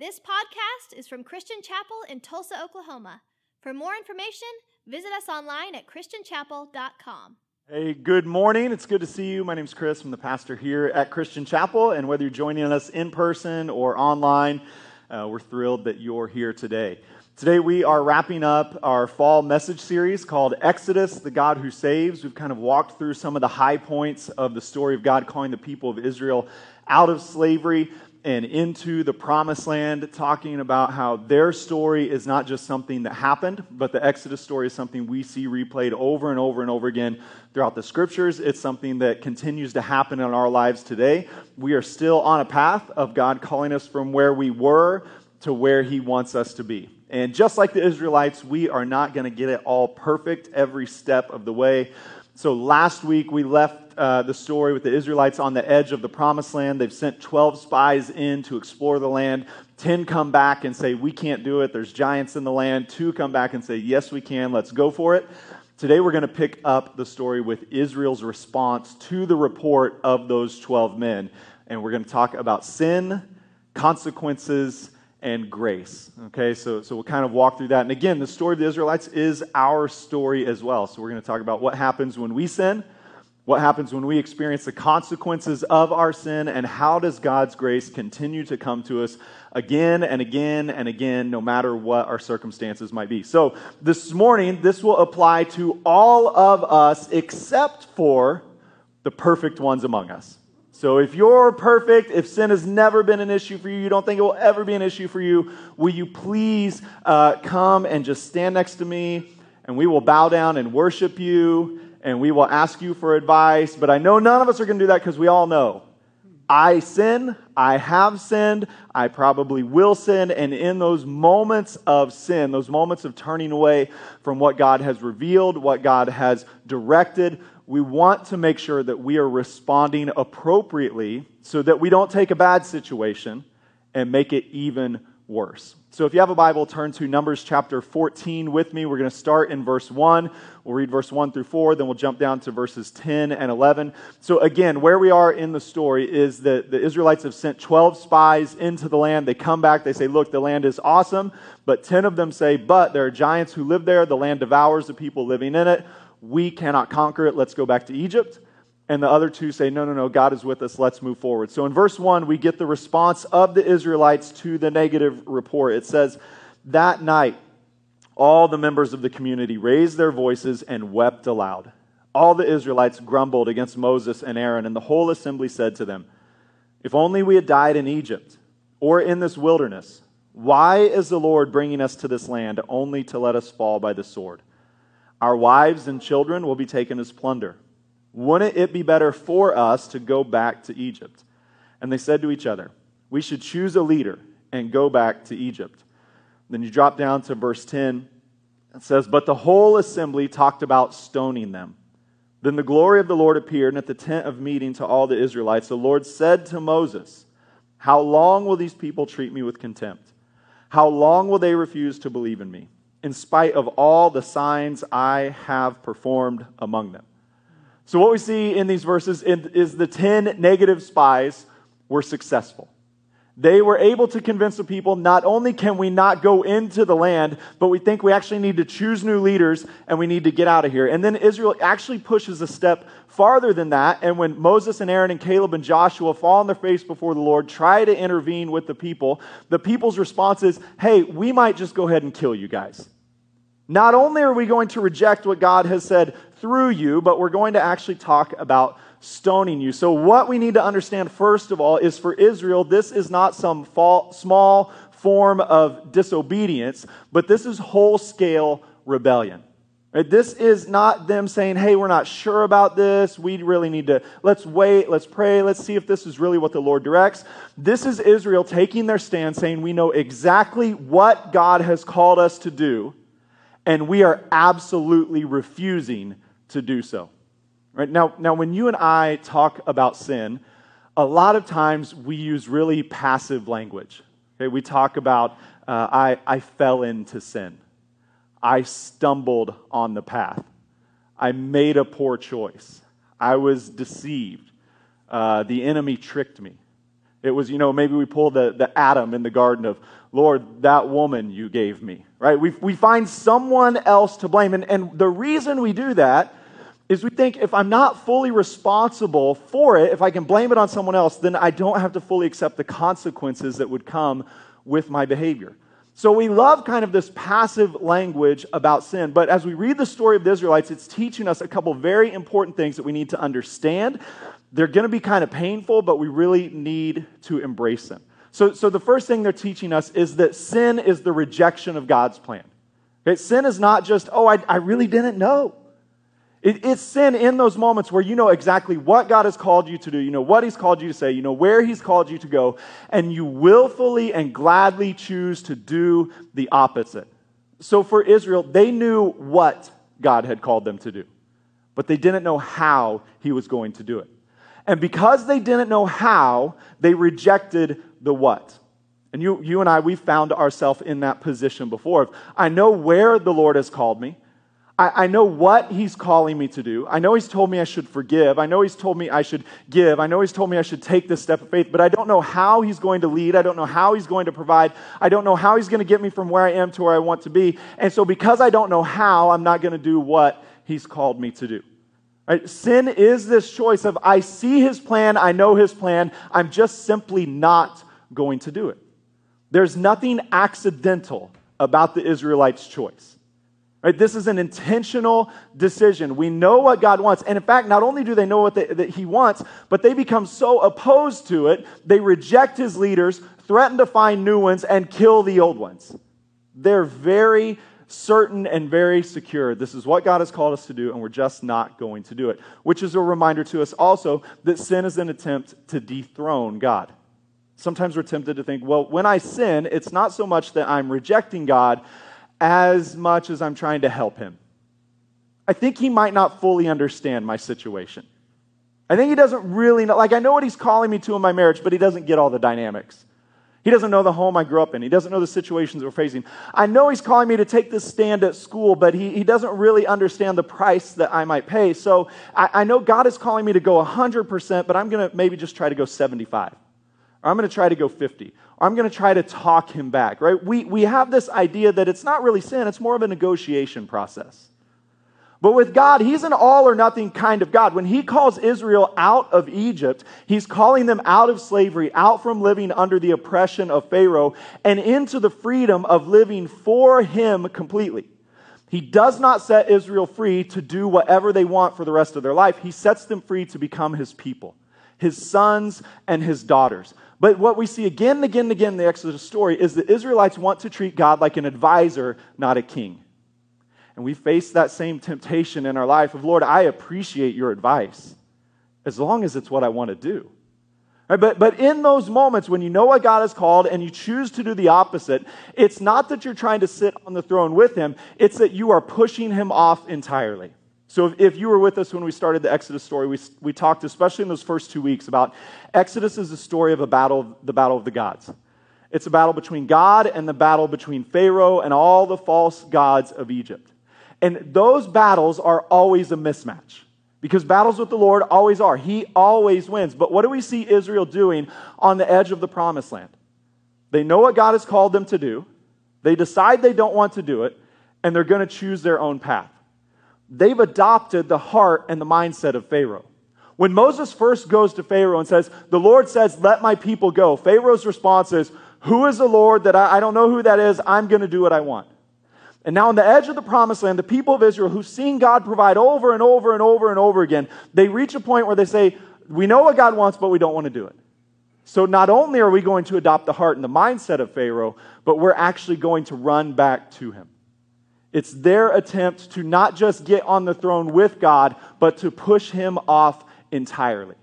This podcast is from Christian Chapel in Tulsa, Oklahoma. For more information, visit us online at christianchapel.com. Hey, good morning. It's good to see you. My name is Chris. I'm the pastor here at Christian Chapel. And whether you're joining us in person or online, uh, we're thrilled that you're here today. Today, we are wrapping up our fall message series called Exodus, the God Who Saves. We've kind of walked through some of the high points of the story of God calling the people of Israel out of slavery and into the promised land, talking about how their story is not just something that happened, but the Exodus story is something we see replayed over and over and over again throughout the scriptures. It's something that continues to happen in our lives today. We are still on a path of God calling us from where we were to where He wants us to be. And just like the Israelites, we are not going to get it all perfect every step of the way. So last week we left uh, the story with the Israelites on the edge of the promised land. They've sent 12 spies in to explore the land. 10 come back and say, We can't do it. There's giants in the land. Two come back and say, Yes, we can. Let's go for it. Today we're going to pick up the story with Israel's response to the report of those 12 men. And we're going to talk about sin, consequences, and grace. Okay, so, so we'll kind of walk through that. And again, the story of the Israelites is our story as well. So we're going to talk about what happens when we sin, what happens when we experience the consequences of our sin, and how does God's grace continue to come to us again and again and again, no matter what our circumstances might be. So this morning, this will apply to all of us except for the perfect ones among us. So if you're perfect, if sin has never been an issue for you, you don't think it will ever be an issue for you, will you please uh, come and just stand next to me and we will bow down and worship you and we will ask you for advice. But I know none of us are going to do that because we all know I sin, I have sinned, I probably will sin. And in those moments of sin, those moments of turning away from what God has revealed, what God has directed, we want to make sure that we are responding appropriately so that we don't take a bad situation and make it even worse. So if you have a Bible, turn to Numbers chapter 14 with me. We're going to start in verse 1. We'll read verse 1 through 4, then we'll jump down to verses 10 and 11. So again, where we are in the story is that the Israelites have sent 12 spies into the land. They come back, they say, Look, the land is awesome, but 10 of them say, But there are giants who live there. The land devours the people living in it we cannot conquer it, let's go back to Egypt. And the other two say, no, no, no, God is with us, let's move forward. So in verse 1, we get the response of the Israelites to the negative report. It says, That night, all the members of the community raised their voices and wept aloud. All the Israelites grumbled against Moses and Aaron, and the whole assembly said to them, If only we had died in Egypt or in this wilderness, why is the Lord bringing us to this land only to let us fall by the sword? Our wives and children will be taken as plunder. Wouldn't it be better for us to go back to Egypt? And they said to each other, We should choose a leader and go back to Egypt. Then you drop down to verse 10. It says, But the whole assembly talked about stoning them. Then the glory of the Lord appeared, and at the tent of meeting to all the Israelites, the Lord said to Moses, How long will these people treat me with contempt? How long will they refuse to believe in me? in spite of all the signs I have performed among them. So, what we see in these verses is the 10 negative spies were successful. They were able to convince the people not only can we not go into the land, but we think we actually need to choose new leaders and we need to get out of here. And then Israel actually pushes a step farther than that. And when Moses and Aaron and Caleb and Joshua fall on their face before the Lord, try to intervene with the people, the people's response is, hey, we might just go ahead and kill you guys. Not only are we going to reject what God has said through you, but we're going to actually talk about stoning you. So, what we need to understand, first of all, is for Israel, this is not some small form of disobedience, but this is whole scale rebellion. Right? This is not them saying, hey, we're not sure about this. We really need to, let's wait, let's pray, let's see if this is really what the Lord directs. This is Israel taking their stand, saying, we know exactly what God has called us to do, and we are absolutely refusing to do so. Right? Now, now, when you and I talk about sin, a lot of times we use really passive language. Okay? We talk about, uh, I, I fell into sin. I stumbled on the path. I made a poor choice. I was deceived. Uh, the enemy tricked me. It was, you know, maybe we pull the, the Adam in the garden of, Lord, that woman you gave me, right? We, we find someone else to blame. And, and the reason we do that is we think if I'm not fully responsible for it, if I can blame it on someone else, then I don't have to fully accept the consequences that would come with my behavior. So we love kind of this passive language about sin, but as we read the story of the Israelites, it's teaching us a couple very important things that we need to understand. They're going to be kind of painful, but we really need to embrace them. So, so the first thing they're teaching us is that sin is the rejection of God's plan. Okay? Sin is not just, oh, I, I really didn't know. It, it's sin in those moments where you know exactly what God has called you to do, you know what He's called you to say, you know where He's called you to go, and you willfully and gladly choose to do the opposite. So for Israel, they knew what God had called them to do, but they didn't know how He was going to do it. And because they didn't know how, they rejected the what. And you, you and I, we found ourselves in that position before. I know where the Lord has called me. I, I know what He's calling me to do. I know He's told me I should forgive. I know He's told me I should give. I know He's told me I should take this step of faith, but I don't know how He's going to lead. I don't know how He's going to provide. I don't know how He's going to get me from where I am to where I want to be. And so, because I don't know how, I'm not going to do what He's called me to do. Right? Sin is this choice of I see his plan, I know his plan, I'm just simply not going to do it. There's nothing accidental about the Israelites' choice. Right? This is an intentional decision. We know what God wants. And in fact, not only do they know what they, that He wants, but they become so opposed to it, they reject His leaders, threaten to find new ones, and kill the old ones. They're very certain and very secure. This is what God has called us to do, and we're just not going to do it. Which is a reminder to us also that sin is an attempt to dethrone God. Sometimes we're tempted to think, well, when I sin, it's not so much that I'm rejecting God as much as I'm trying to help Him. I think He might not fully understand my situation. I think He doesn't really know. Like, I know what He's calling me to in my marriage, but He doesn't get all the dynamics. He doesn't know the home I grew up in. He doesn't know the situations we're facing. I know he's calling me to take this stand at school, but he, he doesn't really understand the price that I might pay. So I, I know God is calling me to go 100%, but I'm going to maybe just try to go 75. I'm going to try to go 50. Or I'm going to try to talk him back, right? We, we have this idea that it's not really sin, it's more of a negotiation process. But with God, He's an all or nothing kind of God. When He calls Israel out of Egypt, He's calling them out of slavery, out from living under the oppression of Pharaoh, and into the freedom of living for Him completely. He does not set Israel free to do whatever they want for the rest of their life. He sets them free to become His people, His sons and His daughters. But what we see again and again and again in the Exodus story is that Israelites want to treat God like an advisor, not a king. And we face that same temptation in our life of, Lord, I appreciate your advice as long as it's what I want to do. Right, but, but in those moments when you know what God has called and you choose to do the opposite, it's not that you're trying to sit on the throne with him, it's that you are pushing him off entirely. So if, if you were with us when we started the Exodus story, we, we talked, especially in those first two weeks, about Exodus is the story of a battle, the battle of the gods. It's a battle between God and the battle between Pharaoh and all the false gods of Egypt. And those battles are always a mismatch because battles with the Lord always are. He always wins. But what do we see Israel doing on the edge of the promised land? They know what God has called them to do, they decide they don't want to do it, and they're going to choose their own path. They've adopted the heart and the mindset of Pharaoh. When Moses first goes to Pharaoh and says, The Lord says, Let my people go, Pharaoh's response is, Who is the Lord that I, I don't know who that is? I'm going to do what I want. And now, on the edge of the promised land, the people of Israel who've seen God provide over and over and over and over again, they reach a point where they say, We know what God wants, but we don't want to do it. So, not only are we going to adopt the heart and the mindset of Pharaoh, but we're actually going to run back to him. It's their attempt to not just get on the throne with God, but to push him off entirely.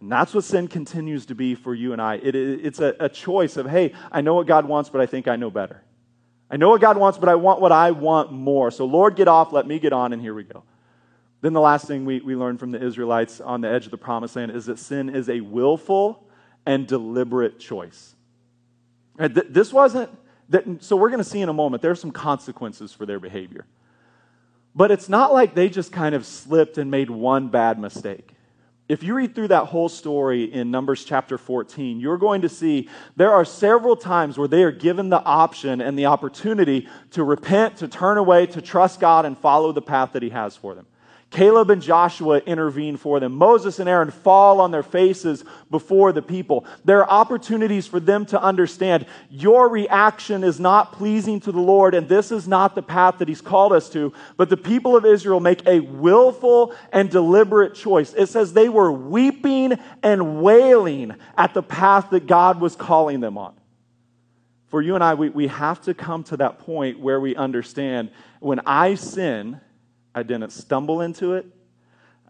And that's what sin continues to be for you and I. It, it's a, a choice of, hey, I know what God wants, but I think I know better. I know what God wants, but I want what I want more. So, Lord, get off, let me get on, and here we go. Then the last thing we, we learned from the Israelites on the edge of the promised land is that sin is a willful and deliberate choice. This wasn't, that, so we're going to see in a moment, there are some consequences for their behavior. But it's not like they just kind of slipped and made one bad mistake. If you read through that whole story in Numbers chapter 14, you're going to see there are several times where they are given the option and the opportunity to repent, to turn away, to trust God, and follow the path that He has for them. Caleb and Joshua intervene for them. Moses and Aaron fall on their faces before the people. There are opportunities for them to understand your reaction is not pleasing to the Lord, and this is not the path that He's called us to. But the people of Israel make a willful and deliberate choice. It says they were weeping and wailing at the path that God was calling them on. For you and I, we, we have to come to that point where we understand when I sin, I didn't stumble into it.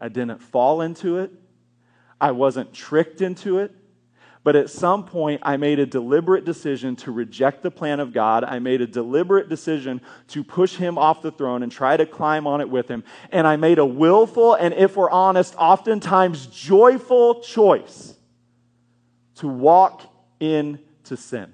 I didn't fall into it. I wasn't tricked into it. But at some point, I made a deliberate decision to reject the plan of God. I made a deliberate decision to push him off the throne and try to climb on it with him. And I made a willful and, if we're honest, oftentimes joyful choice to walk into sin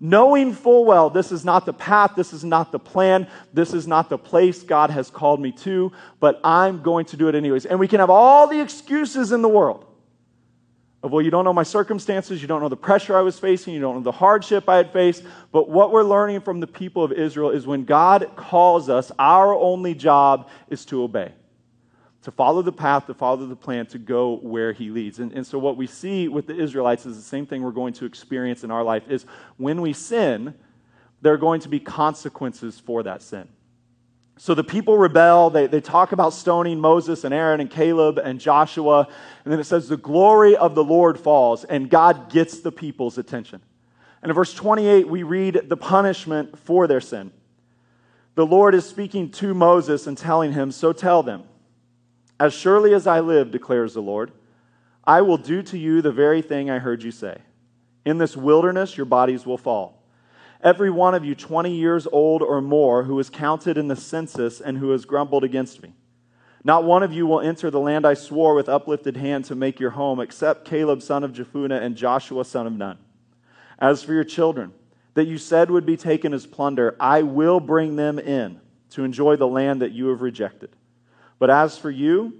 knowing full well this is not the path, this is not the plan, this is not the place God has called me to, but I'm going to do it anyways. And we can have all the excuses in the world of, well, you don't know my circumstances, you don't know the pressure I was facing, you don't know the hardship I had faced. But what we're learning from the people of Israel is when God calls us, our only job is to obey to follow the path, to follow the plan, to go where he leads. And, and so what we see with the Israelites is the same thing we're going to experience in our life is when we sin, there are going to be consequences for that sin. So the people rebel. They, they talk about stoning Moses and Aaron and Caleb and Joshua. And then it says, the glory of the Lord falls, and God gets the people's attention. And in verse 28, we read the punishment for their sin. The Lord is speaking to Moses and telling him, So tell them, as surely as I live, declares the Lord, I will do to you the very thing I heard you say. In this wilderness, your bodies will fall. Every one of you 20 years old or more who is counted in the census and who has grumbled against me. Not one of you will enter the land I swore with uplifted hand to make your home, except Caleb son of Jephunneh and Joshua son of Nun. As for your children, that you said would be taken as plunder, I will bring them in to enjoy the land that you have rejected. But as for you,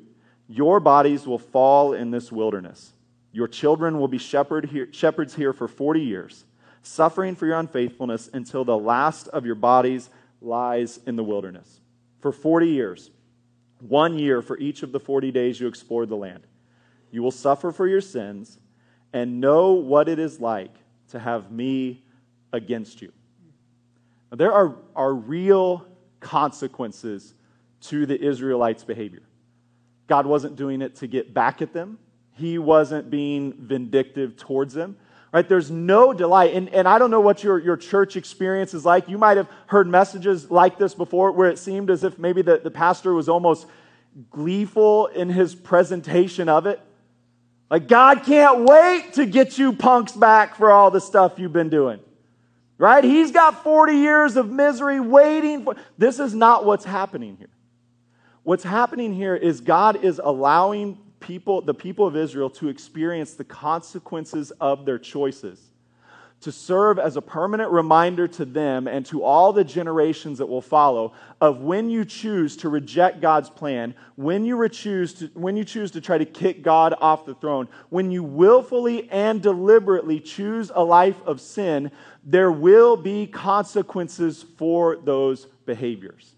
your bodies will fall in this wilderness. Your children will be shepherd here, shepherds here for 40 years, suffering for your unfaithfulness until the last of your bodies lies in the wilderness. For 40 years, one year for each of the 40 days you explored the land. You will suffer for your sins and know what it is like to have me against you. Now, there are, are real consequences to the Israelites' behavior. God wasn't doing it to get back at them, He wasn't being vindictive towards them. Right? There's no delight. And, and I don't know what your, your church experience is like. You might have heard messages like this before where it seemed as if maybe the, the pastor was almost gleeful in his presentation of it. Like, God can't wait to get you punks back for all the stuff you've been doing. Right? He's got 40 years of misery waiting for. This is not what's happening here. What's happening here is God is allowing people, the people of Israel, to experience the consequences of their choices, to serve as a permanent reminder to them and to all the generations that will follow of when you choose to reject God's plan, when you choose to, when you choose to try to kick God off the throne, when you willfully and deliberately choose a life of sin, there will be consequences for those behaviors.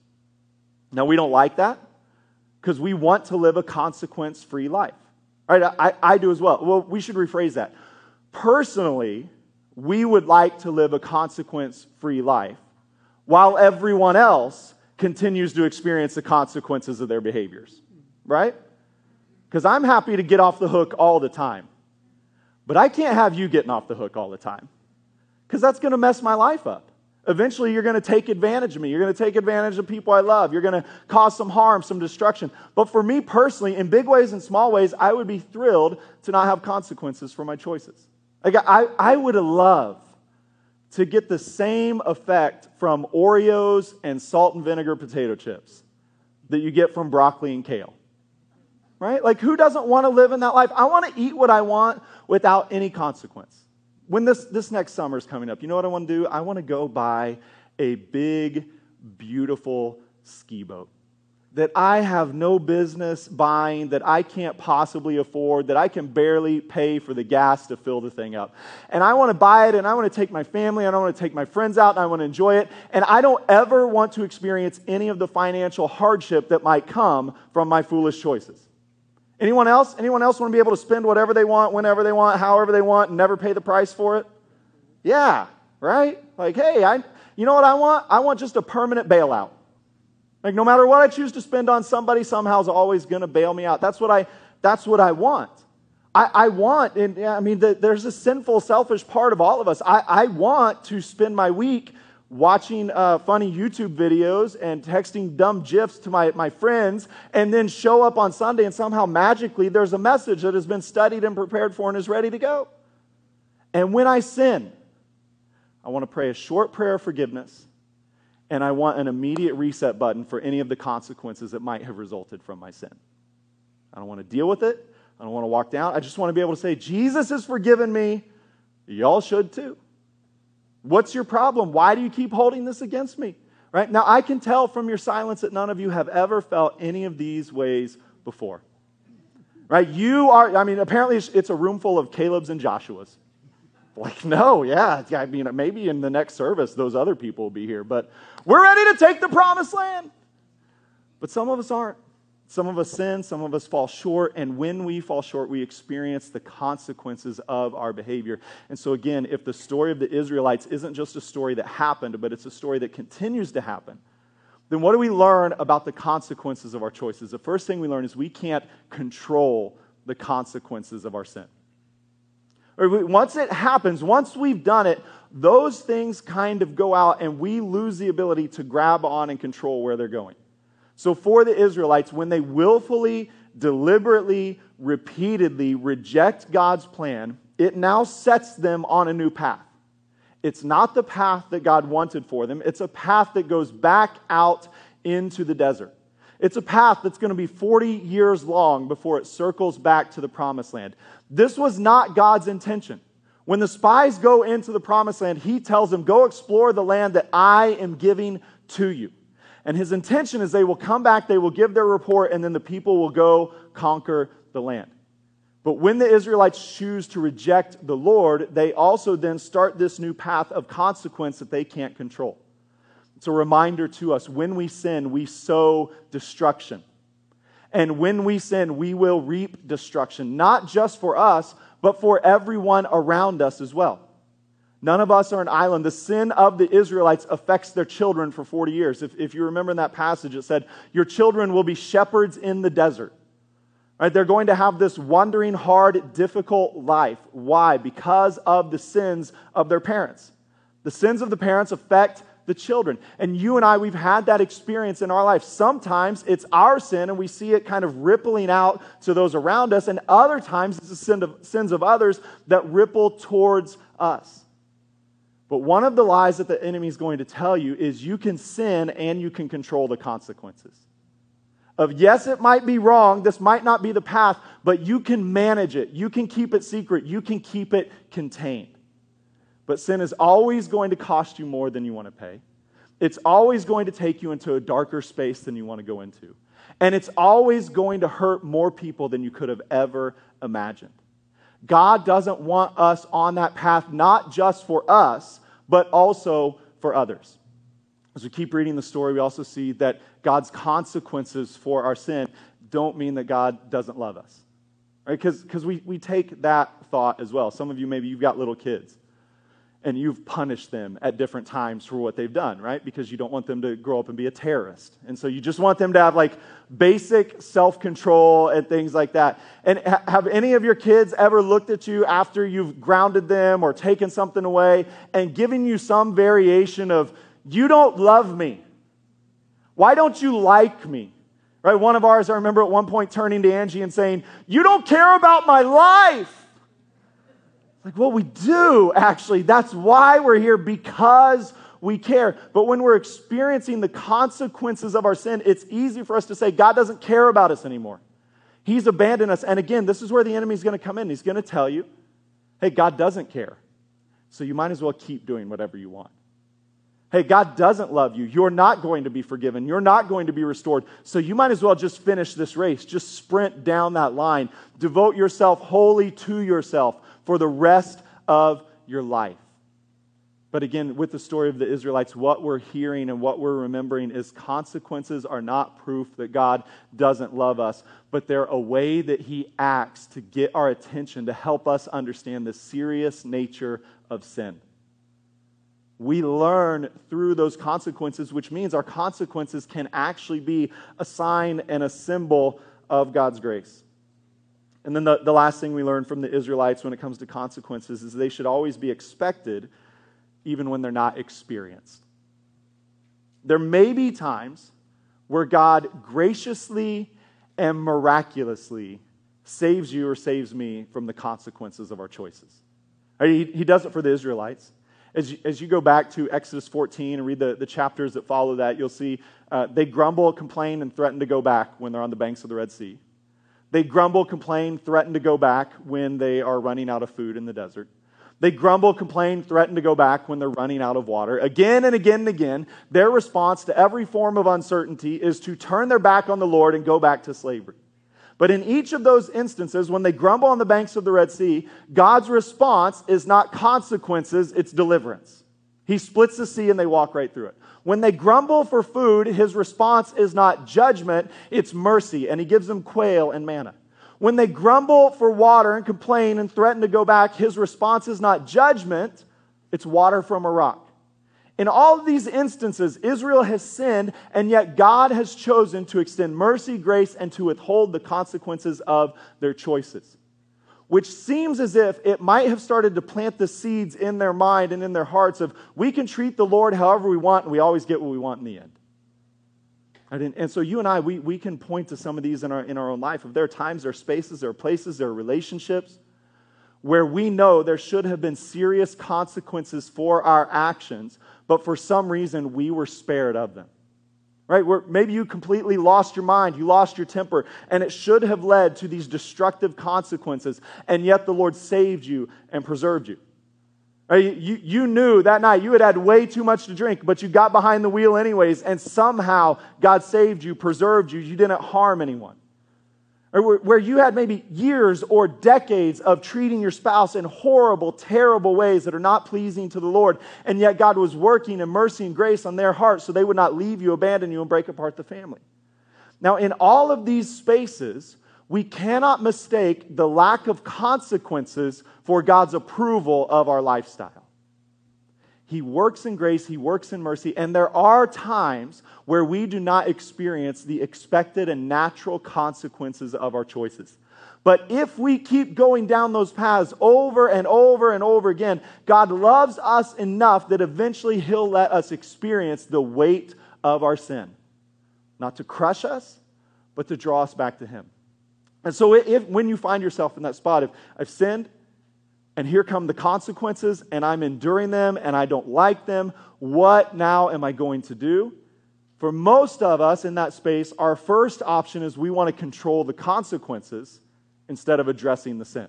Now, we don't like that because we want to live a consequence free life. Right? I, I do as well. Well, we should rephrase that. Personally, we would like to live a consequence free life while everyone else continues to experience the consequences of their behaviors. Right? Because I'm happy to get off the hook all the time. But I can't have you getting off the hook all the time because that's going to mess my life up. Eventually, you're going to take advantage of me. You're going to take advantage of people I love. You're going to cause some harm, some destruction. But for me personally, in big ways and small ways, I would be thrilled to not have consequences for my choices. Like, I, I would love to get the same effect from Oreos and salt and vinegar potato chips that you get from broccoli and kale. Right? Like, who doesn't want to live in that life? I want to eat what I want without any consequence when this, this next summer is coming up, you know what I want to do? I want to go buy a big, beautiful ski boat. that I have no business buying, that I can't possibly afford, that I can barely pay for the gas to fill the thing up. And I want to buy it and I want to take my family and I want to take my friends out and I want to enjoy it. And I don't ever want to experience any of the financial hardship that might come from my foolish choices. Anyone else? Anyone else want to be able to spend whatever they want, whenever they want, however they want, and never pay the price for it? Yeah, right? Like, hey, I, you know what I want? I want just a permanent bailout. Like, no matter what I choose to spend on somebody, somehow is always going to bail me out. That's what I, that's what I want. I, I want, and I mean, the, there's a sinful, selfish part of all of us. I, I want to spend my week watching uh, funny YouTube videos and texting dumb GIFs to my, my friends, and then show up on Sunday and somehow magically there's a message that has been studied and prepared for and is ready to go. And when I sin, I want to pray a short prayer of forgiveness, and I want an immediate reset button for any of the consequences that might have resulted from my sin. I don't want to deal with it. I don't want to walk down. I just want to be able to say, Jesus has forgiven me. Y'all should too. What's your problem? Why do you keep holding this against me? Right? Now, I can tell from your silence that none of you have ever felt any of these ways before. Right? You are, I mean, apparently it's a room full of Caleb's and Joshua's. Like, no, yeah, I mean, maybe in the next service, those other people will be here, but we're ready to take the promised land. But some of us aren't. Some of us sin, some of us fall short, and when we fall short, we experience the consequences of our behavior. And so, again, if the story of the Israelites isn't just a story that happened, but it's a story that continues to happen, then what do we learn about the consequences of our choices? The first thing we learn is we can't control the consequences of our sin. Once it happens, once we've done it, those things kind of go out and we lose the ability to grab on and control where they're going. So, for the Israelites, when they willfully, deliberately, repeatedly reject God's plan, it now sets them on a new path. It's not the path that God wanted for them, it's a path that goes back out into the desert. It's a path that's going to be 40 years long before it circles back to the promised land. This was not God's intention. When the spies go into the promised land, he tells them, Go explore the land that I am giving to you. And his intention is they will come back, they will give their report, and then the people will go conquer the land. But when the Israelites choose to reject the Lord, they also then start this new path of consequence that they can't control. It's a reminder to us when we sin, we sow destruction. And when we sin, we will reap destruction, not just for us, but for everyone around us as well. None of us are an island. The sin of the Israelites affects their children for 40 years. If, if you remember in that passage, it said, Your children will be shepherds in the desert. Right? They're going to have this wandering, hard, difficult life. Why? Because of the sins of their parents. The sins of the parents affect the children. And you and I, we've had that experience in our life. Sometimes it's our sin and we see it kind of rippling out to those around us, and other times it's the sin of, sins of others that ripple towards us. But one of the lies that the enemy is going to tell you is you can sin and you can control the consequences. Of yes, it might be wrong, this might not be the path, but you can manage it. You can keep it secret, you can keep it contained. But sin is always going to cost you more than you want to pay. It's always going to take you into a darker space than you want to go into. And it's always going to hurt more people than you could have ever imagined. God doesn't want us on that path, not just for us, but also for others. As we keep reading the story, we also see that God's consequences for our sin don't mean that God doesn't love us. Right? Because we, we take that thought as well. Some of you, maybe you've got little kids and you've punished them at different times for what they've done, right? Because you don't want them to grow up and be a terrorist. And so you just want them to have like basic self control and things like that. And ha- have any of your kids ever looked at you after you've grounded them or taken something away and given you some variation of, you don't love me? Why don't you like me? Right? One of ours, I remember at one point turning to Angie and saying, You don't care about my life. Like, well, we do actually. That's why we're here because we care. But when we're experiencing the consequences of our sin, it's easy for us to say, God doesn't care about us anymore. He's abandoned us. And again, this is where the enemy's going to come in. He's going to tell you, hey, God doesn't care. So you might as well keep doing whatever you want. Hey, God doesn't love you. You're not going to be forgiven. You're not going to be restored. So you might as well just finish this race. Just sprint down that line. Devote yourself wholly to yourself for the rest of your life. But again, with the story of the Israelites, what we're hearing and what we're remembering is consequences are not proof that God doesn't love us, but they're a way that He acts to get our attention, to help us understand the serious nature of sin. We learn through those consequences, which means our consequences can actually be a sign and a symbol of God's grace. And then the, the last thing we learn from the Israelites when it comes to consequences is they should always be expected even when they're not experienced. There may be times where God graciously and miraculously saves you or saves me from the consequences of our choices. He, he does it for the Israelites. As you, as you go back to Exodus 14 and read the, the chapters that follow that, you'll see uh, they grumble, complain, and threaten to go back when they're on the banks of the Red Sea. They grumble, complain, threaten to go back when they are running out of food in the desert. They grumble, complain, threaten to go back when they're running out of water. Again and again and again, their response to every form of uncertainty is to turn their back on the Lord and go back to slavery. But in each of those instances, when they grumble on the banks of the Red Sea, God's response is not consequences, it's deliverance. He splits the sea and they walk right through it. When they grumble for food, his response is not judgment, it's mercy, and he gives them quail and manna. When they grumble for water and complain and threaten to go back, his response is not judgment, it's water from a rock. In all of these instances, Israel has sinned, and yet God has chosen to extend mercy, grace, and to withhold the consequences of their choices. Which seems as if it might have started to plant the seeds in their mind and in their hearts of we can treat the Lord however we want, and we always get what we want in the end. And, and so you and I, we, we can point to some of these in our, in our own life. If there are times, there are spaces, there are places, there are relationships where we know there should have been serious consequences for our actions, but for some reason we were spared of them. Right? Where maybe you completely lost your mind, you lost your temper, and it should have led to these destructive consequences, and yet the Lord saved you and preserved you. You, you knew that night you had had way too much to drink, but you got behind the wheel anyways, and somehow God saved you, preserved you. You didn't harm anyone. Or where you had maybe years or decades of treating your spouse in horrible, terrible ways that are not pleasing to the Lord, and yet God was working in mercy and grace on their hearts so they would not leave you, abandon you, and break apart the family. Now, in all of these spaces, we cannot mistake the lack of consequences for God's approval of our lifestyle. He works in grace, He works in mercy, and there are times where we do not experience the expected and natural consequences of our choices. But if we keep going down those paths over and over and over again, God loves us enough that eventually He'll let us experience the weight of our sin. Not to crush us, but to draw us back to Him. And so, if, when you find yourself in that spot, if I've sinned and here come the consequences and I'm enduring them and I don't like them, what now am I going to do? For most of us in that space, our first option is we want to control the consequences instead of addressing the sin.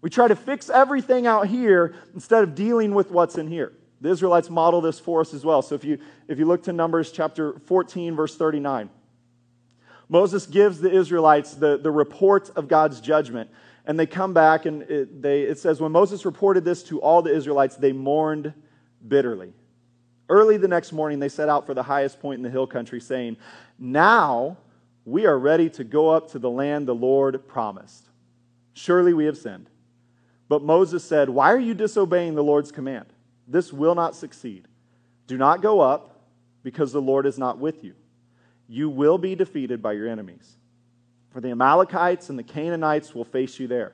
We try to fix everything out here instead of dealing with what's in here. The Israelites model this for us as well. So if you, if you look to Numbers chapter 14, verse 39, Moses gives the Israelites the, the report of God's judgment. And they come back, and it, they, it says, When Moses reported this to all the Israelites, they mourned bitterly. Early the next morning, they set out for the highest point in the hill country, saying, Now we are ready to go up to the land the Lord promised. Surely we have sinned. But Moses said, Why are you disobeying the Lord's command? This will not succeed. Do not go up, because the Lord is not with you you will be defeated by your enemies. For the Amalekites and the Canaanites will face you there.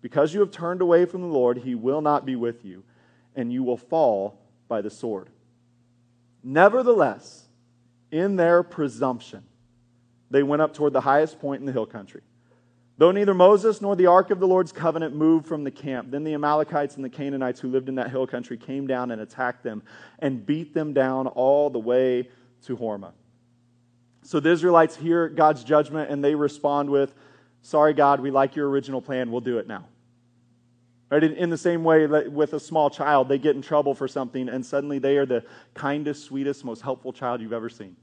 Because you have turned away from the Lord, he will not be with you, and you will fall by the sword. Nevertheless, in their presumption, they went up toward the highest point in the hill country. Though neither Moses nor the ark of the Lord's covenant moved from the camp, then the Amalekites and the Canaanites who lived in that hill country came down and attacked them and beat them down all the way to Hormah. So the Israelites hear God's judgment and they respond with, Sorry, God, we like your original plan. We'll do it now. Right? In, the same way with a small child, they get in trouble for something and suddenly they are the kindest, sweetest, most helpful child you've ever seen.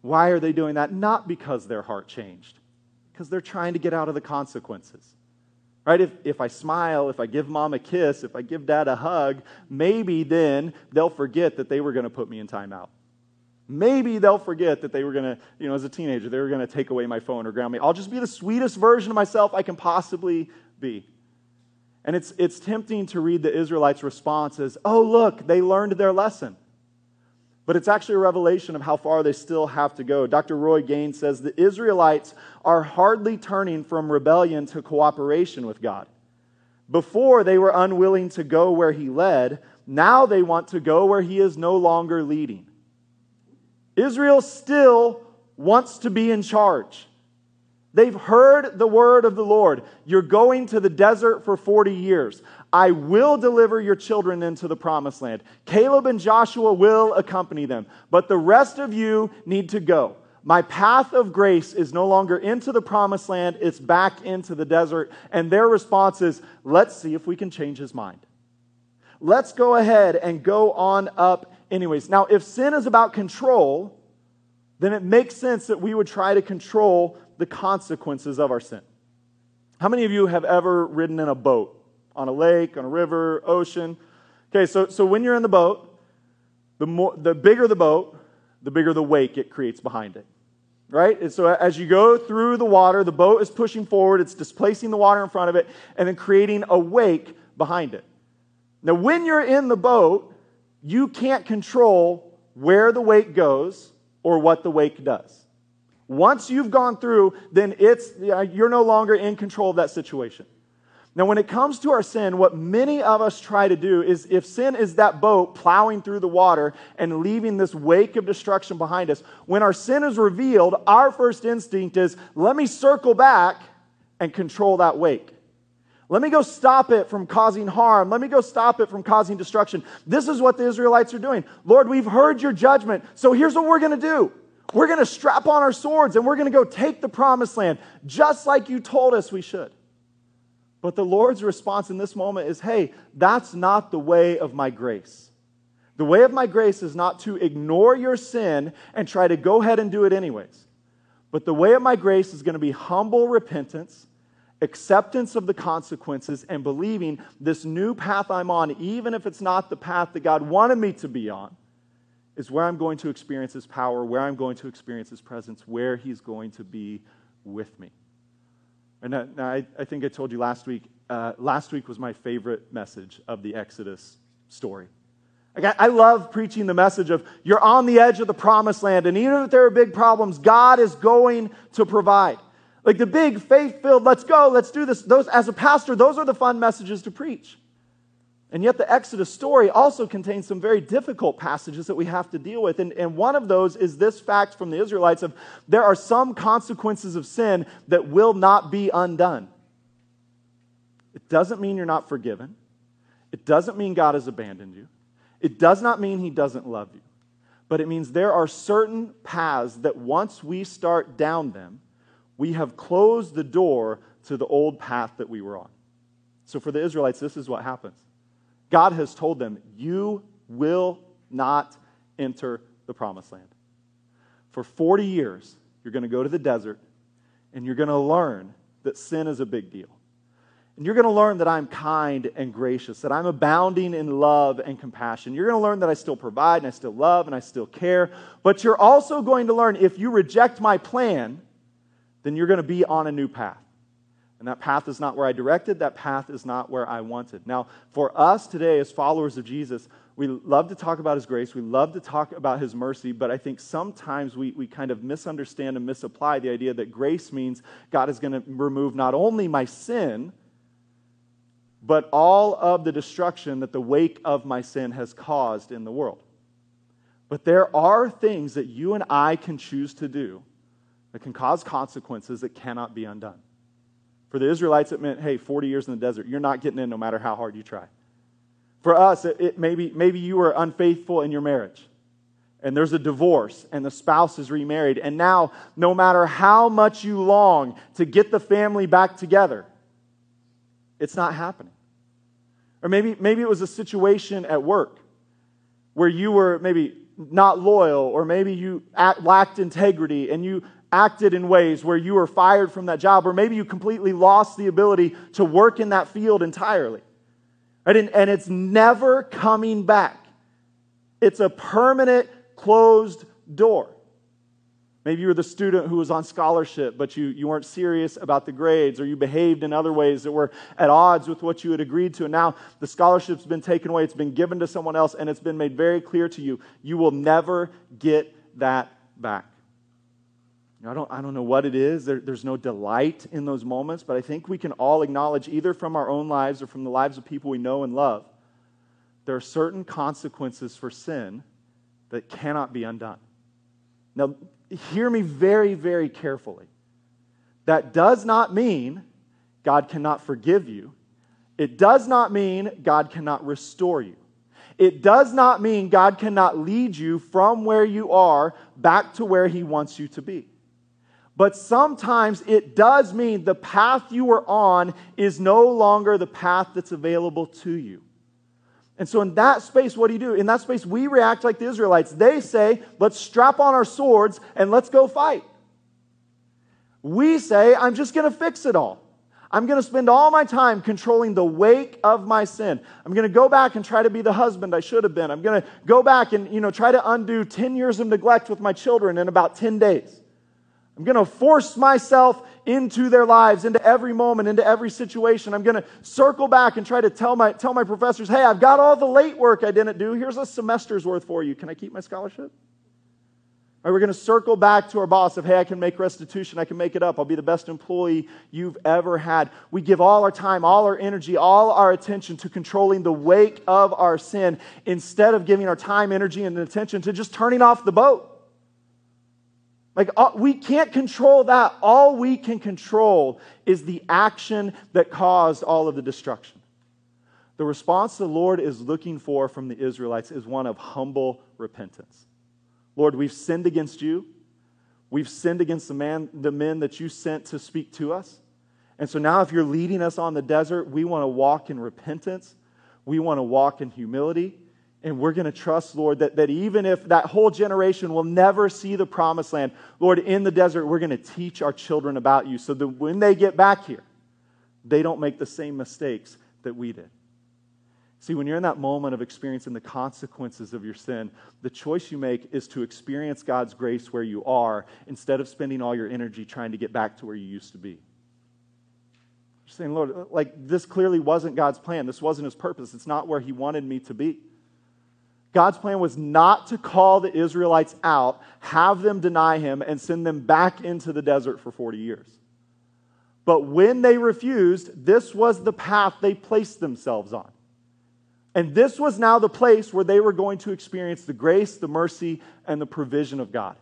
Why are they doing that? Not because their heart changed, because they're trying to get out of the consequences. Right? If, if I smile, if I give mom a kiss, if I give dad a hug, maybe then they'll forget that they were going to put me in timeout. Maybe they'll forget that they were going to, you know, as a teenager, they were going to take away my phone or ground me. I'll just be the sweetest version of myself I can possibly be. And it's, it's tempting to read the Israelites' response as, oh, look, they learned their lesson. But it's actually a revelation of how far they still have to go. Dr. Roy Gane says the Israelites are hardly turning from rebellion to cooperation with God. Before, they were unwilling to go where He led. Now they want to go where He is no longer leading. Israel still wants to be in charge. They've heard the word of the Lord. You're going to the desert for 40 years. I will deliver your children into the promised land. Caleb and Joshua will accompany them, but the rest of you need to go. My path of grace is no longer into the promised land, it's back into the desert. And their response is, let's see if we can change his mind. Let's go ahead and go on up, anyways. Now, if sin is about control, then it makes sense that we would try to control the consequences of our sin. How many of you have ever ridden in a boat? On a lake, on a river, ocean? Okay, so, so when you're in the boat, the, more, the bigger the boat, the bigger the wake it creates behind it. Right? And so as you go through the water, the boat is pushing forward, it's displacing the water in front of it, and then creating a wake behind it. Now, when you're in the boat, you can't control where the wake goes or what the wake does. Once you've gone through, then it's, you're no longer in control of that situation. Now, when it comes to our sin, what many of us try to do is if sin is that boat plowing through the water and leaving this wake of destruction behind us, when our sin is revealed, our first instinct is let me circle back and control that wake. Let me go stop it from causing harm. Let me go stop it from causing destruction. This is what the Israelites are doing. Lord, we've heard your judgment, so here's what we're going to do. We're going to strap on our swords and we're going to go take the promised land, just like you told us we should. But the Lord's response in this moment is hey, that's not the way of my grace. The way of my grace is not to ignore your sin and try to go ahead and do it anyways. But the way of my grace is going to be humble repentance, acceptance of the consequences, and believing this new path I'm on, even if it's not the path that God wanted me to be on, is where I'm going to experience His power, where I'm going to experience His presence, where He's going to be with me. And uh, I, I think I told you last week, uh, last week was my favorite message of the Exodus story. I, I love preaching the message of you're on the edge of the promised land, and even if there are big problems, God is going to provide. Like the big faith filled, let's go, let's do this. Those, as a pastor, those are the fun messages to preach. And yet, the Exodus story also contains some very difficult passages that we have to deal with. And, and one of those is this fact from the Israelites of there are some consequences of sin that will not be undone. It doesn't mean you're not forgiven. It doesn't mean God has abandoned you. It does not mean he doesn't love you. But it means there are certain paths that once we start down them, we have closed the door to the old path that we were on. So for the Israelites, this is what happens. God has told them, You will not enter the promised land. For 40 years, you're going to go to the desert and you're going to learn that sin is a big deal. And you're going to learn that I'm kind and gracious, that I'm abounding in love and compassion. You're going to learn that I still provide and I still love and I still care. But you're also going to learn if you reject my plan, then you're going to be on a new path. And that path is not where I directed, that path is not where I wanted. Now, for us today, as followers of Jesus, we love to talk about his grace, we love to talk about his mercy, but I think sometimes we, we kind of misunderstand and misapply the idea that grace means God is going to remove not only my sin, but all of the destruction that the wake of my sin has caused in the world. But there are things that you and I can choose to do that can cause consequences that cannot be undone. For the Israelites, it meant, hey, 40 years in the desert. You're not getting in no matter how hard you try. For us, it, it maybe, maybe you were unfaithful in your marriage and there's a divorce and the spouse is remarried. And now, no matter how much you long to get the family back together, it's not happening. Or maybe, maybe it was a situation at work where you were maybe not loyal, or maybe you act, lacked integrity and you acted in ways where you were fired from that job, or maybe you completely lost the ability to work in that field entirely. Right? And, and it's never coming back. It's a permanent closed door. Maybe you were the student who was on scholarship, but you, you weren't serious about the grades, or you behaved in other ways that were at odds with what you had agreed to. And now the scholarship's been taken away, it's been given to someone else, and it's been made very clear to you you will never get that back. I don't, I don't know what it is. There, there's no delight in those moments, but I think we can all acknowledge, either from our own lives or from the lives of people we know and love, there are certain consequences for sin that cannot be undone. Now, hear me very, very carefully. That does not mean God cannot forgive you. It does not mean God cannot restore you. It does not mean God cannot lead you from where you are back to where He wants you to be. But sometimes it does mean the path you were on is no longer the path that's available to you. And so, in that space, what do you do? In that space, we react like the Israelites. They say, let's strap on our swords and let's go fight. We say, I'm just going to fix it all. I'm going to spend all my time controlling the wake of my sin. I'm going to go back and try to be the husband I should have been. I'm going to go back and, you know, try to undo 10 years of neglect with my children in about 10 days. I'm going to force myself into their lives, into every moment, into every situation. I'm going to circle back and try to tell my, tell my professors, hey, I've got all the late work I didn't do. Here's a semester's worth for you. Can I keep my scholarship? We're going to circle back to our boss of, hey, I can make restitution. I can make it up. I'll be the best employee you've ever had. We give all our time, all our energy, all our attention to controlling the wake of our sin instead of giving our time, energy, and attention to just turning off the boat. Like, uh, we can't control that. All we can control is the action that caused all of the destruction. The response the Lord is looking for from the Israelites is one of humble repentance. Lord, we've sinned against you. We've sinned against the, man, the men that you sent to speak to us. And so now, if you're leading us on the desert, we want to walk in repentance. We want to walk in humility. And we're going to trust, Lord, that, that even if that whole generation will never see the promised land, Lord, in the desert, we're going to teach our children about you so that when they get back here, they don't make the same mistakes that we did. See, when you're in that moment of experiencing the consequences of your sin, the choice you make is to experience God's grace where you are instead of spending all your energy trying to get back to where you used to be. Saying, Lord, like this clearly wasn't God's plan. This wasn't his purpose. It's not where he wanted me to be. God's plan was not to call the Israelites out, have them deny him, and send them back into the desert for 40 years. But when they refused, this was the path they placed themselves on. And this was now the place where they were going to experience the grace, the mercy, and the provision of God.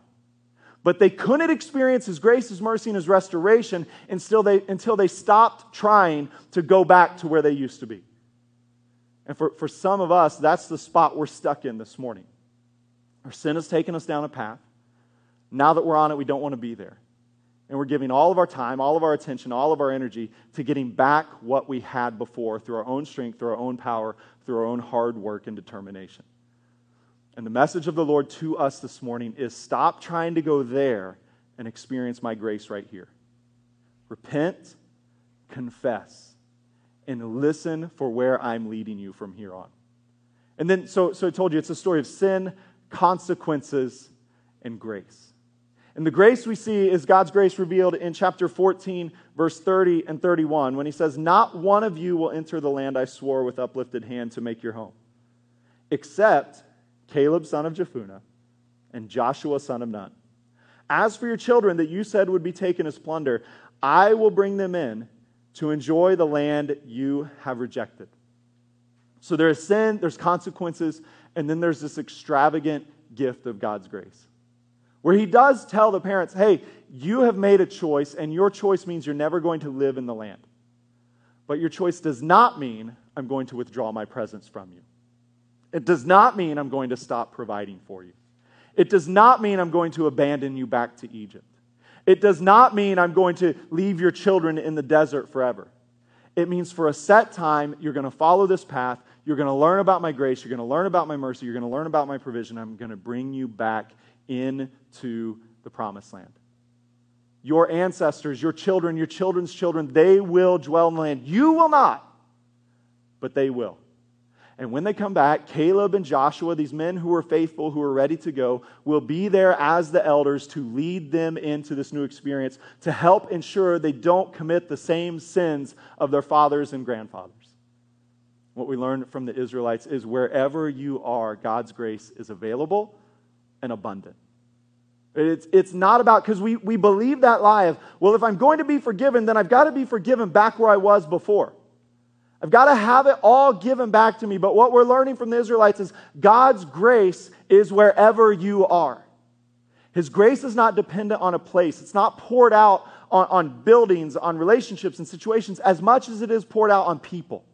But they couldn't experience His grace, His mercy, and His restoration until they, until they stopped trying to go back to where they used to be. And for, for some of us, that's the spot we're stuck in this morning. Our sin has taken us down a path. Now that we're on it, we don't want to be there. And we're giving all of our time, all of our attention, all of our energy to getting back what we had before through our own strength, through our own power, through our own hard work and determination. And the message of the Lord to us this morning is stop trying to go there and experience my grace right here. Repent, confess and listen for where I'm leading you from here on. And then, so, so I told you, it's a story of sin, consequences, and grace. And the grace we see is God's grace revealed in chapter 14, verse 30 and 31, when he says, Not one of you will enter the land I swore with uplifted hand to make your home, except Caleb, son of Jephunneh, and Joshua, son of Nun. As for your children that you said would be taken as plunder, I will bring them in to enjoy the land you have rejected. So there is sin, there's consequences, and then there's this extravagant gift of God's grace. Where he does tell the parents, hey, you have made a choice, and your choice means you're never going to live in the land. But your choice does not mean I'm going to withdraw my presence from you. It does not mean I'm going to stop providing for you. It does not mean I'm going to abandon you back to Egypt. It does not mean I'm going to leave your children in the desert forever. It means for a set time, you're going to follow this path. You're going to learn about my grace. You're going to learn about my mercy. You're going to learn about my provision. I'm going to bring you back into the promised land. Your ancestors, your children, your children's children, they will dwell in the land. You will not, but they will. And when they come back, Caleb and Joshua, these men who are faithful, who are ready to go, will be there as the elders to lead them into this new experience, to help ensure they don't commit the same sins of their fathers and grandfathers. What we learned from the Israelites is wherever you are, God's grace is available and abundant. It's, it's not about, because we, we believe that lie of, well, if I'm going to be forgiven, then I've got to be forgiven back where I was before. I've got to have it all given back to me. But what we're learning from the Israelites is God's grace is wherever you are. His grace is not dependent on a place, it's not poured out on, on buildings, on relationships and situations as much as it is poured out on people.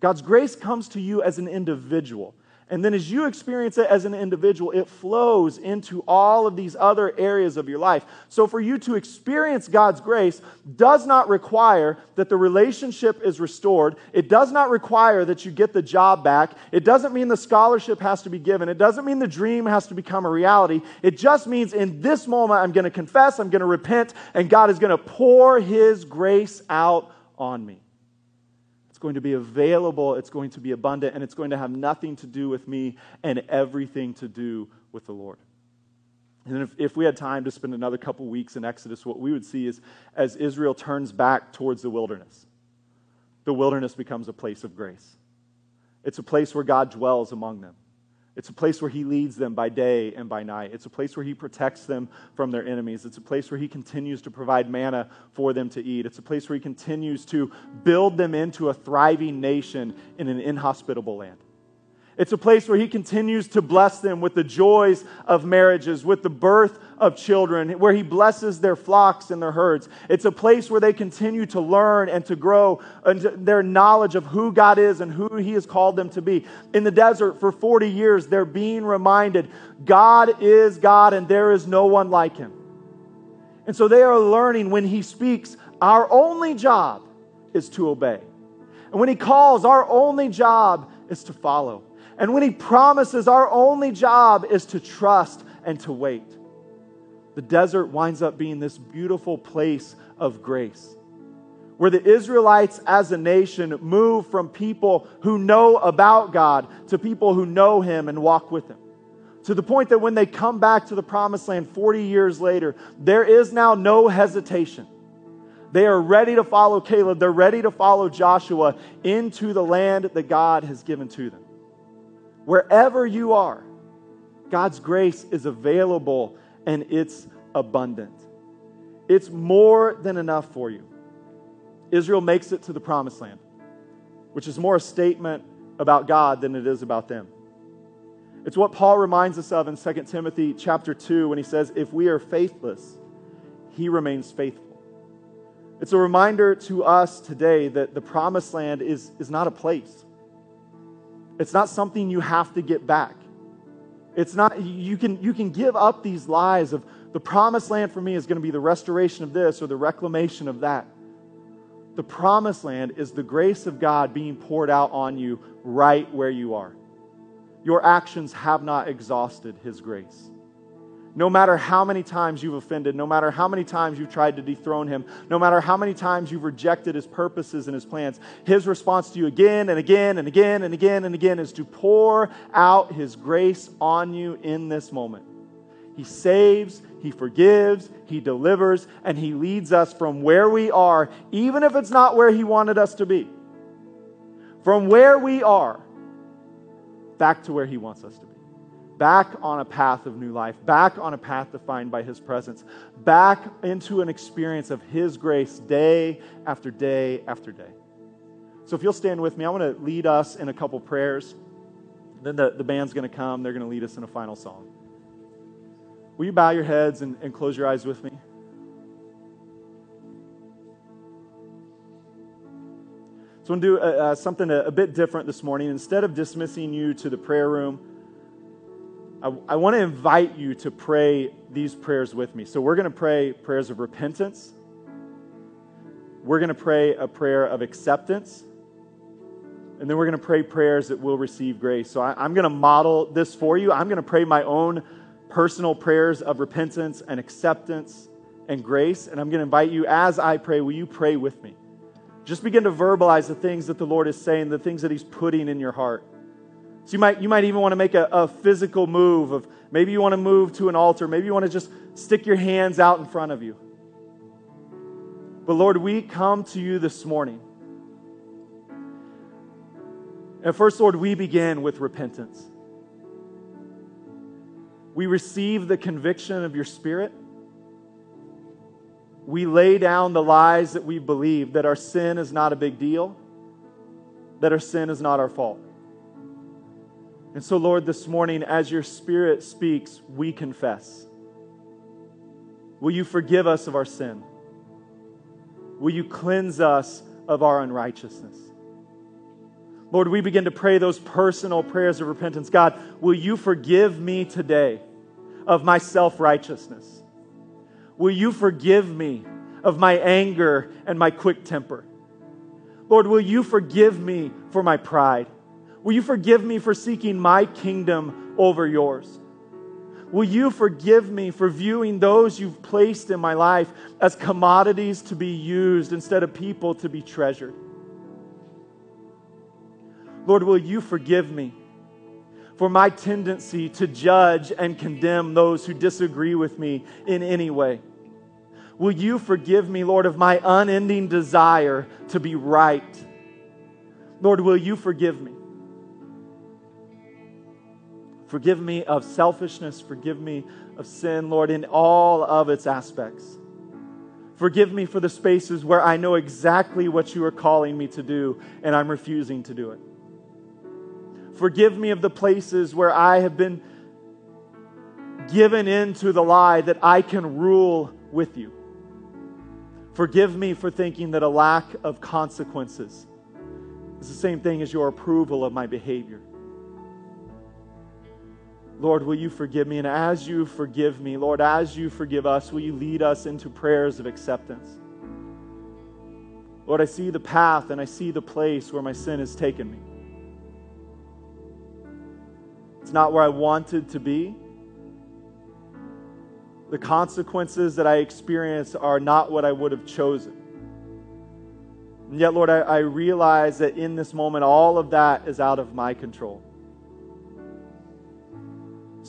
God's grace comes to you as an individual. And then as you experience it as an individual, it flows into all of these other areas of your life. So for you to experience God's grace does not require that the relationship is restored. It does not require that you get the job back. It doesn't mean the scholarship has to be given. It doesn't mean the dream has to become a reality. It just means in this moment, I'm going to confess, I'm going to repent, and God is going to pour His grace out on me going to be available, it's going to be abundant, and it's going to have nothing to do with me and everything to do with the Lord. And if, if we had time to spend another couple weeks in Exodus, what we would see is as Israel turns back towards the wilderness, the wilderness becomes a place of grace. It's a place where God dwells among them. It's a place where He leads them by day and by night. It's a place where He protects them from their enemies. It's a place where He continues to provide manna for them to eat. It's a place where He continues to build them into a thriving nation in an inhospitable land. It's a place where He continues to bless them with the joys of marriages, with the birth of children, where He blesses their flocks and their herds. It's a place where they continue to learn and to grow their knowledge of who God is and who He has called them to be. In the desert for 40 years, they're being reminded God is God and there is no one like Him. And so they are learning when He speaks, our only job is to obey. And when He calls, our only job is to follow. And when He promises, our only job is to trust and to wait. The desert winds up being this beautiful place of grace where the Israelites as a nation move from people who know about God to people who know Him and walk with Him. To the point that when they come back to the promised land 40 years later, there is now no hesitation. They are ready to follow Caleb. They're ready to follow Joshua into the land that God has given to them. Wherever you are, God's grace is available and it's abundant. It's more than enough for you. Israel makes it to the promised land, which is more a statement about God than it is about them. It's what Paul reminds us of in 2 Timothy chapter 2 when he says, If we are faithless, he remains faithful. It's a reminder to us today that the promised land is, is not a place. It's not something you have to get back. It's not, you can, you can give up these lies of the promised land for me is going to be the restoration of this or the reclamation of that. The promised land is the grace of God being poured out on you right where you are. Your actions have not exhausted His grace. No matter how many times you've offended, no matter how many times you've tried to dethrone him, no matter how many times you've rejected his purposes and his plans, his response to you again and again and again and again and again is to pour out his grace on you in this moment. He saves, he forgives, he delivers, and he leads us from where we are, even if it's not where he wanted us to be. From where we are, back to where he wants us to be back on a path of new life, back on a path defined by His presence, back into an experience of His grace day after day after day. So if you'll stand with me, I want to lead us in a couple prayers. Then the, the band's going to come, they're going to lead us in a final song. Will you bow your heads and, and close your eyes with me? So I'm going to do uh, uh, something a, a bit different this morning. Instead of dismissing you to the prayer room, I, I want to invite you to pray these prayers with me. So we're going to pray prayers of repentance, we're going to pray a prayer of acceptance. And then we're going to pray prayers that will receive grace. So I, am going to model this for you. I'm going to pray my own personal prayers of repentance and acceptance and grace. And I'm going to invite you, as I pray, will you pray with me? Just begin to verbalize the things that the Lord is saying, the things that He's putting in your heart. So you might, you might even want to make a, a physical move of maybe you want to move to an altar, maybe you want to just stick your hands out in front of you. But Lord, we come to you this morning. And first, Lord, we begin with repentance. We receive the conviction of your Spirit. We lay down the lies that we believe that our sin is not a big deal, that our sin is not our fault. And so, Lord, this morning, as your Spirit speaks, we confess. Will you forgive us of our sin? Will you cleanse us of our unrighteousness? Lord, we begin to pray those personal prayers of repentance. God, will you forgive me today of my self righteousness? Will you forgive me of my anger and my quick temper? Lord, will you forgive me for my pride? Will you forgive me for seeking my kingdom over yours? Will you forgive me for viewing those you've placed in my life as commodities to be used instead of people to be treasured? Lord, will you forgive me for my tendency to judge and condemn those who disagree with me in any way? Will you forgive me, Lord, of my unending desire to be right? Lord, will you forgive me? Forgive me of selfishness. Forgive me of sin, Lord, in all of its aspects. Forgive me for the spaces where I know exactly what you are calling me to do and I'm refusing to do it. Forgive me of the places where I have been given into the lie that I can rule with you. Forgive me for thinking that a lack of consequences is the same thing as your approval of my behavior. Lord, will you forgive me? And as you forgive me, Lord, as you forgive us, will you lead us into prayers of acceptance? Lord, I see the path and I see the place where my sin has taken me. It's not where I wanted to be. The consequences that I experience are not what I would have chosen. And yet, Lord, I, I realize that in this moment, all of that is out of my control.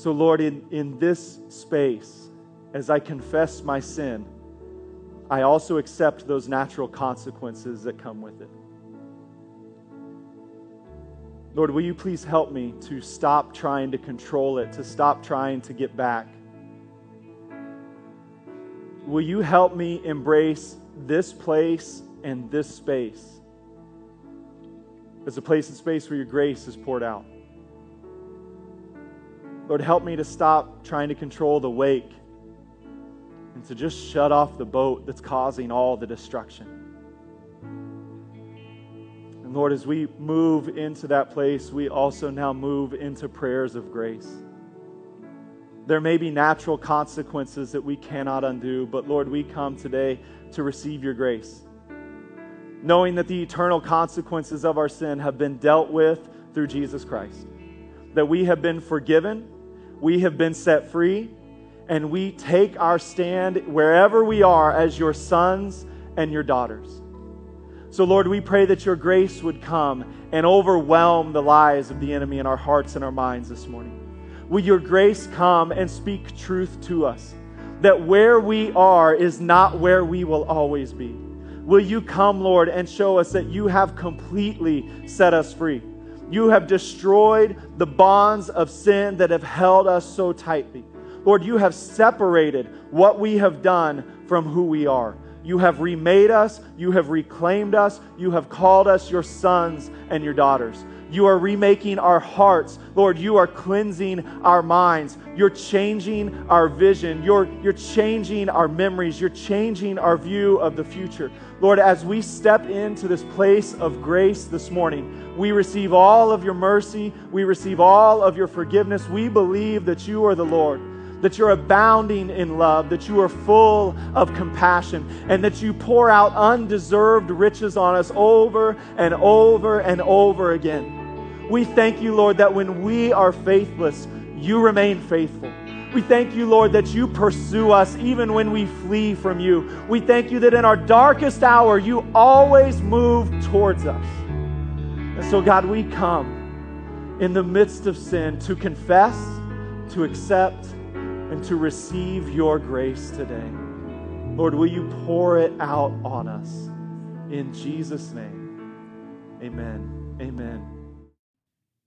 So, Lord, in, in this space, as I confess my sin, I also accept those natural consequences that come with it. Lord, will you please help me to stop trying to control it, to stop trying to get back? Will you help me embrace this place and this space as a place and space where your grace is poured out? Lord, help me to stop trying to control the wake and to just shut off the boat that's causing all the destruction. And Lord, as we move into that place, we also now move into prayers of grace. There may be natural consequences that we cannot undo, but Lord, we come today to receive your grace. Knowing that the eternal consequences of our sin have been dealt with through Jesus Christ, that we have been forgiven we have been set free, and we take our stand wherever we are as your sons and your daughters. So, Lord, we pray that your grace would come and overwhelm the lies of the enemy in our hearts and our minds this morning. Will your grace come and speak truth to us? That where we are is not where we will always be. Will you come, Lord, and show us that you have completely set us free? You have destroyed the bonds of sin that have held us so tightly. Lord, you have separated what we have done from who we are. You have remade us, you have reclaimed us, you have called us your sons and your daughters. You are remaking our hearts. Lord, you are cleansing our minds. You're changing our vision. You're, you're changing our memories. You're changing our view of the future. Lord, as we step into this place of grace this morning, we receive all of your mercy. We receive all of your forgiveness. We believe that you are the Lord that you're abounding in love, that you are full of compassion, and that you pour out undeserved riches on us over and over and over again. We thank you, Lord, that when we are faithless, you remain faithful. We thank you, Lord, that you pursue us even when we flee from you. We thank you that in our darkest hour, you always move towards us. And so, God, we come in the midst of sin to confess, to accept, and to receive your grace today. Lord, will you pour it out on us? In Jesus' name, amen. Amen.